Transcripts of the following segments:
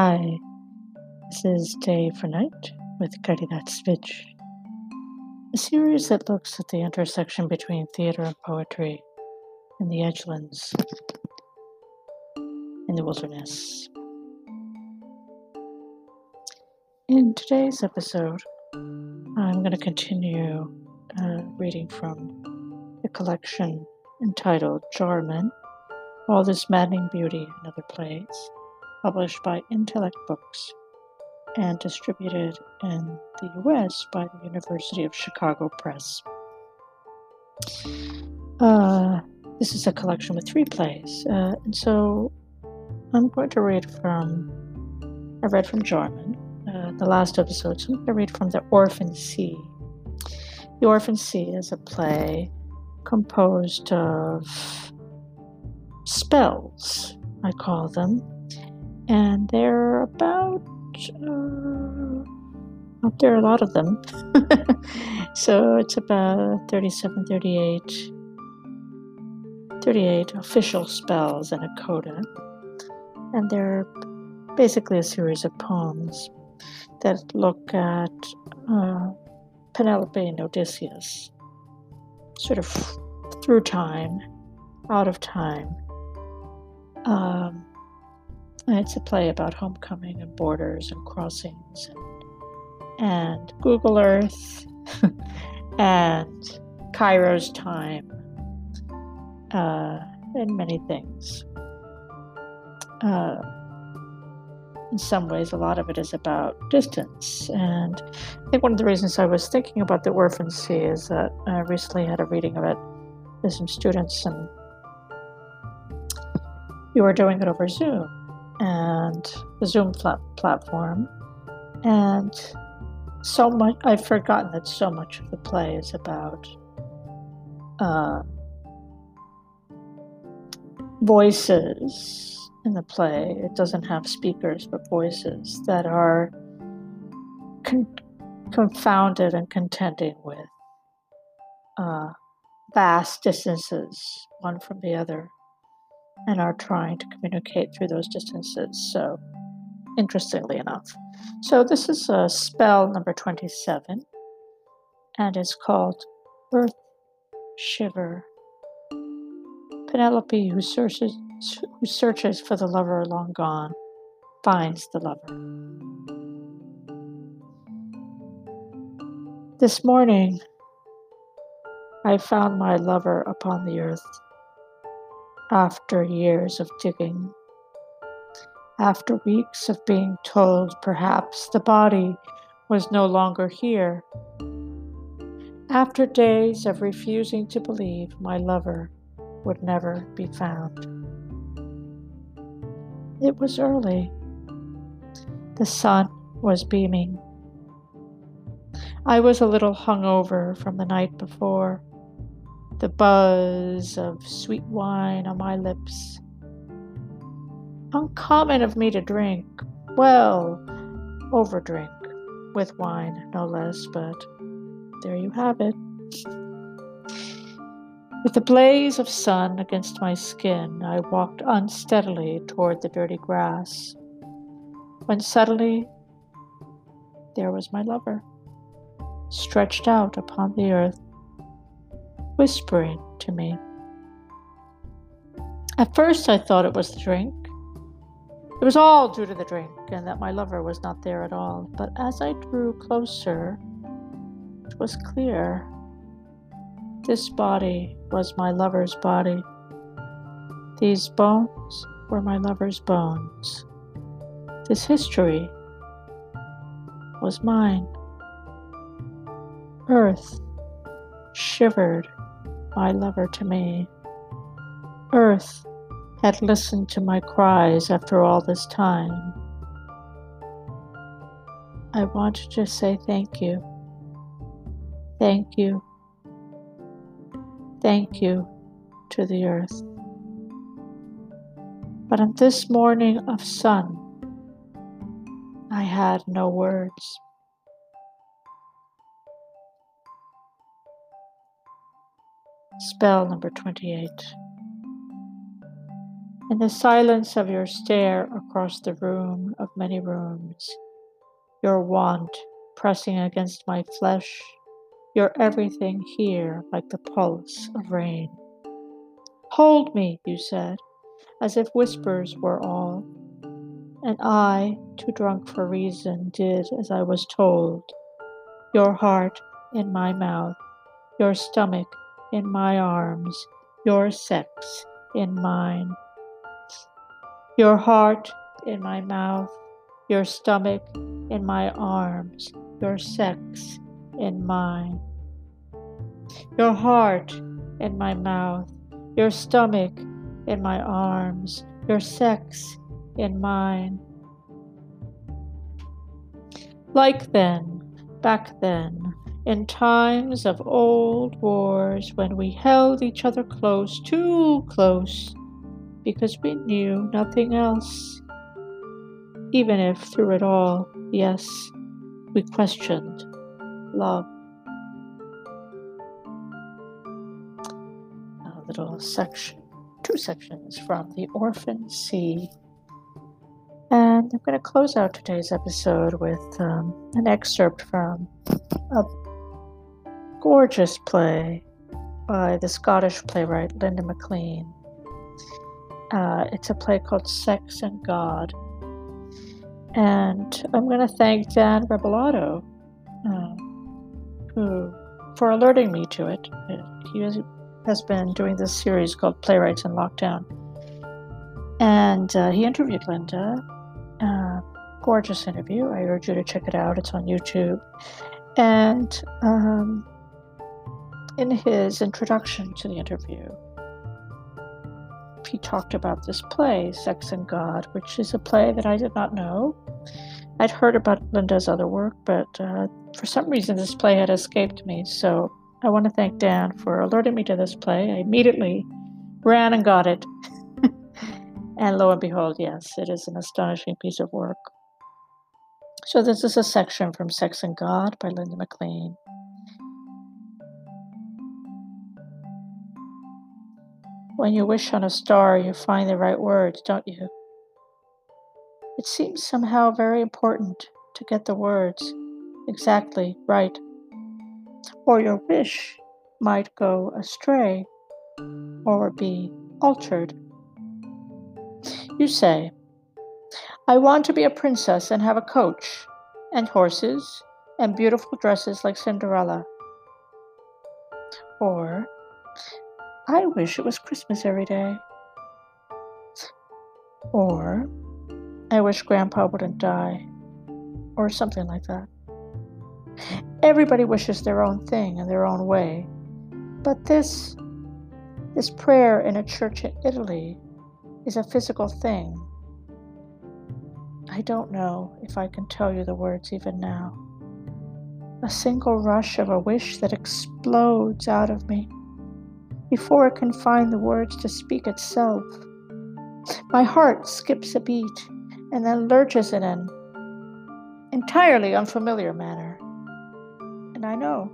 Hi, this is Day for Night with Caridad Svich, a series that looks at the intersection between theater and poetry in the edgelands, in the wilderness. In today's episode, I'm going to continue uh, reading from the collection entitled Jarman All This Maddening Beauty and Other Plays published by Intellect Books and distributed in the US by the University of Chicago Press. Uh, this is a collection with three plays, uh, and so I'm going to read from, I read from Jarman, uh, the last episode, so I'm going to read from The Orphan Sea. The Orphan Sea is a play composed of spells, I call them, and they're about uh, there are a lot of them. So it's about 37 38 38 official spells and a coda. And they're basically a series of poems that look at uh, penelope and odysseus sort of through time out of time. Um, it's a play about homecoming and borders and crossings and, Google Earth and Kairos time uh, and many things. Uh, in some ways, a lot of it is about distance. And I think one of the reasons I was thinking about the Orphan Sea is that I recently had a reading of it with some students, and we were doing it over Zoom and the Zoom plat- platform. And so much, I've forgotten that so much of the play is about uh, voices in the play. It doesn't have speakers, but voices that are con- confounded and contending with uh, vast distances, one from the other and are trying to communicate through those distances. So, interestingly enough. So, this is a spell number 27, and it's called Earth Shiver. Penelope, who searches, who searches for the lover long gone, finds the lover. This morning, I found my lover upon the earth after years of digging. After weeks of being told perhaps the body was no longer here. After days of refusing to believe my lover would never be found. It was early. The sun was beaming. I was a little hungover from the night before the buzz of sweet wine on my lips. Uncommon of me to drink, well, overdrink, with wine, no less, but there you have it. With the blaze of sun against my skin, I walked unsteadily toward the dirty grass, when suddenly there was my lover, stretched out upon the earth whispering to me. At first, I thought it was the drink. It was all due to the drink, and that my lover was not there at all. But as I drew closer, it was clear. This body was my lover's body. These bones were my lover's bones. This history was mine. Earth shivered my lover to me. Earth had listened to my cries after all this time. I wanted to say thank you. Thank you. Thank you to the earth. But on this morning of sun, I had no words. Spell number 28. In the silence of your stare across the room of many rooms, your want pressing against my flesh, your everything here like the pulse of rain. Hold me, you said, as if whispers were all. And I, too drunk for reason, did as I was told. Your heart in my mouth, your stomach in my arms, your sex in mine. Your heart in my mouth, your stomach in my arms, your sex in mine. Your heart in my mouth, your stomach in my arms, your sex in mine. Like then, back then, in times of old wars when we held each other close, too close, because we knew nothing else. Even if through it all, yes, we questioned love. A little section, two sections from The Orphan Sea. And I'm going to close out today's episode with um, an excerpt from a gorgeous play by the Scottish playwright Linda McLean. Uh, it's a play called Sex and God. And I'm going to thank Dan Rebellato uh, who, for alerting me to it. He has, has been doing this series called Playwrights in Lockdown. And uh, he interviewed Linda. Uh, gorgeous interview. I urge you to check it out. It's on YouTube. And um, in his introduction to the interview, he talked about this play, Sex and God, which is a play that I did not know. I'd heard about Linda's other work, but uh, for some reason this play had escaped me. So I want to thank Dan for alerting me to this play. I immediately ran and got it. and lo and behold, yes, it is an astonishing piece of work. So this is a section from Sex and God by Linda McLean. When you wish on a star, you find the right words, don't you? It seems somehow very important to get the words exactly right, or your wish might go astray or be altered. You say, I want to be a princess and have a coach and horses and beautiful dresses like Cinderella. Or, I wish it was Christmas every day. Or, I wish Grandpa wouldn't die, or something like that. Everybody wishes their own thing in their own way, but this this prayer in a church in Italy is a physical thing. I don't know if I can tell you the words even now. A single rush of a wish that explodes out of me before it can find the words to speak itself. My heart skips a beat and then lurches in an entirely unfamiliar manner. And I know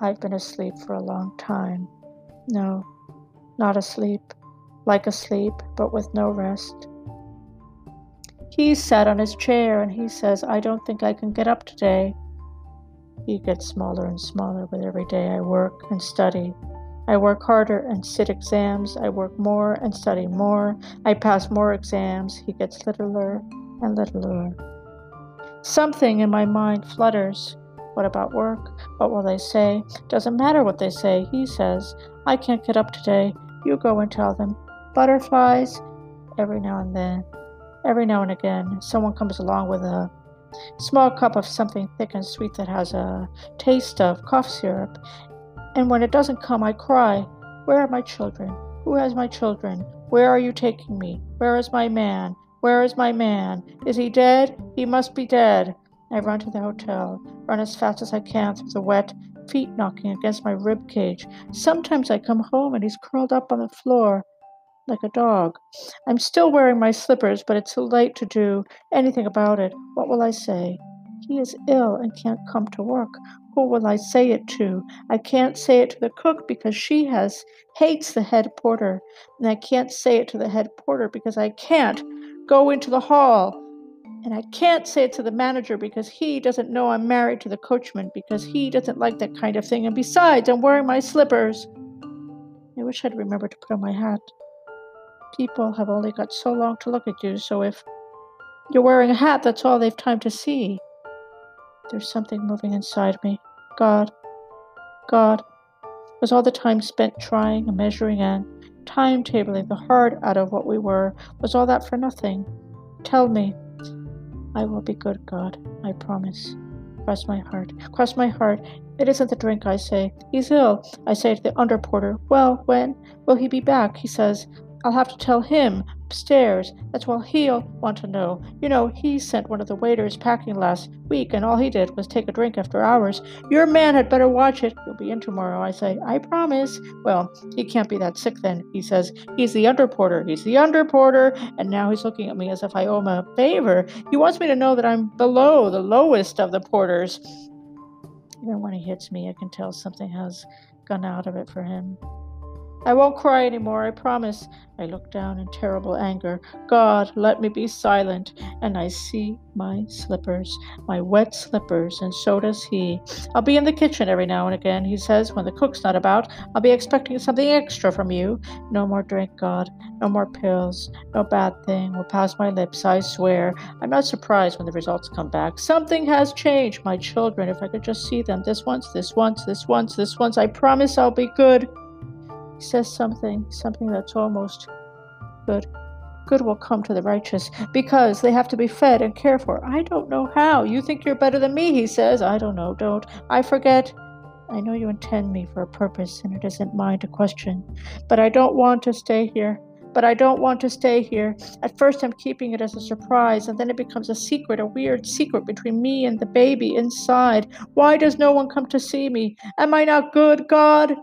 I've been asleep for a long time. No, not asleep, like asleep, but with no rest. He sat on his chair and he says, I don't think I can get up today. He gets smaller and smaller with every day I work and study I work harder and sit exams. I work more and study more. I pass more exams. He gets littler and littler. Something in my mind flutters. What about work? What will they say? Doesn't matter what they say, he says. I can't get up today. You go and tell them. Butterflies? Every now and then. Every now and again, someone comes along with a small cup of something thick and sweet that has a taste of cough syrup, and when it doesn't come, I cry, Where are my children? Who has my children? Where are you taking me? Where is my man? Where is my man? Is he dead? He must be dead. I run to the hotel, run as fast as I can through the wet, feet knocking against my rib cage. Sometimes I come home and he's curled up on the floor like a dog. I'm still wearing my slippers, but it's too late to do anything about it. What will I say? He is ill and can't come to work. who will I say it to? I can't say it to the cook because she has hates the head porter, and I can't say it to the head porter because I can't go into the hall. And I can't say it to the manager because he doesn't know I'm married to the coachman because he doesn't like that kind of thing. And besides, I'm wearing my slippers. I wish I'd remembered to put on my hat. People have only got so long to look at you, so if you're wearing a hat, that's all they've time to see. There's something moving inside me. God, God, was all the time spent trying and measuring and timetabling the heart out of what we were, was all that for nothing? Tell me. I will be good, God, I promise. Cross my heart, cross my heart. It isn't the drink, I say. He's ill, I say to the underporter. Well, when will he be back? He says, I'll have to tell him upstairs. That's what he'll want to know. You know, he sent one of the waiters packing last week, and all he did was take a drink after hours. Your man had better watch it. He'll be in tomorrow. I say, I promise. Well, he can't be that sick then. He says, He's the underporter. He's the underporter. And now he's looking at me as if I owe him a favor. He wants me to know that I'm below the lowest of the porters. Even when he hits me, I can tell something has gone out of it for him. I won't cry anymore, I promise. I look down in terrible anger. God, let me be silent. And I see my slippers, my wet slippers, and so does he. I'll be in the kitchen every now and again, he says, when the cook's not about. I'll be expecting something extra from you. No more drink, God. No more pills. No bad thing will pass my lips, I swear. I'm not surprised when the results come back. Something has changed. My children, if I could just see them this once, this once, this once, this once, I promise I'll be good says something, something that's almost good. Good will come to the righteous because they have to be fed and cared for. I don't know how. You think you're better than me, he says. I don't know, don't. I forget. I know you intend me for a purpose, and it isn't mine to question. But I don't want to stay here. But I don't want to stay here. At first, I'm keeping it as a surprise, and then it becomes a secret, a weird secret between me and the baby inside. Why does no one come to see me? Am I not good, God?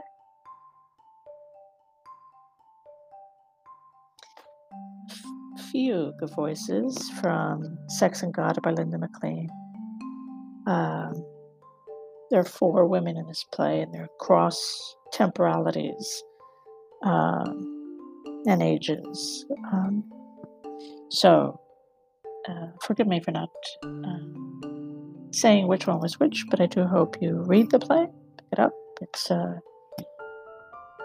Fugue voices from Sex and God by Linda McLean. Um, there are four women in this play, and they're cross temporalities um, and ages. Um, so, uh, forgive me for not uh, saying which one was which, but I do hope you read the play, pick it up. It's a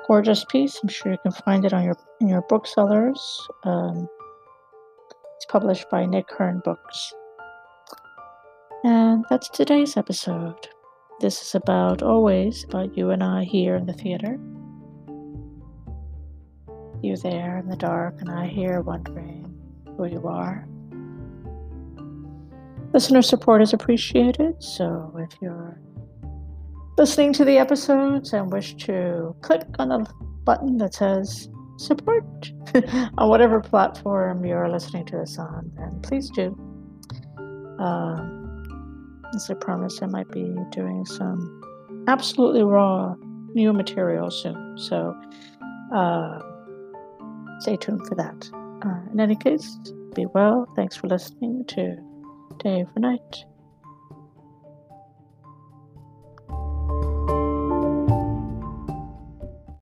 gorgeous piece. I'm sure you can find it on your in your booksellers. Um, it's published by Nick Hern Books. And that's today's episode. This is about always about you and I here in the theater. You there in the dark, and I here wondering who you are. Listener support is appreciated, so if you're listening to the episodes and wish to click on the button that says support on whatever platform you're listening to us on, then please do. Um, as I promised, I might be doing some absolutely raw new material soon. So uh, stay tuned for that. Uh, in any case, be well. Thanks for listening to Day for Night.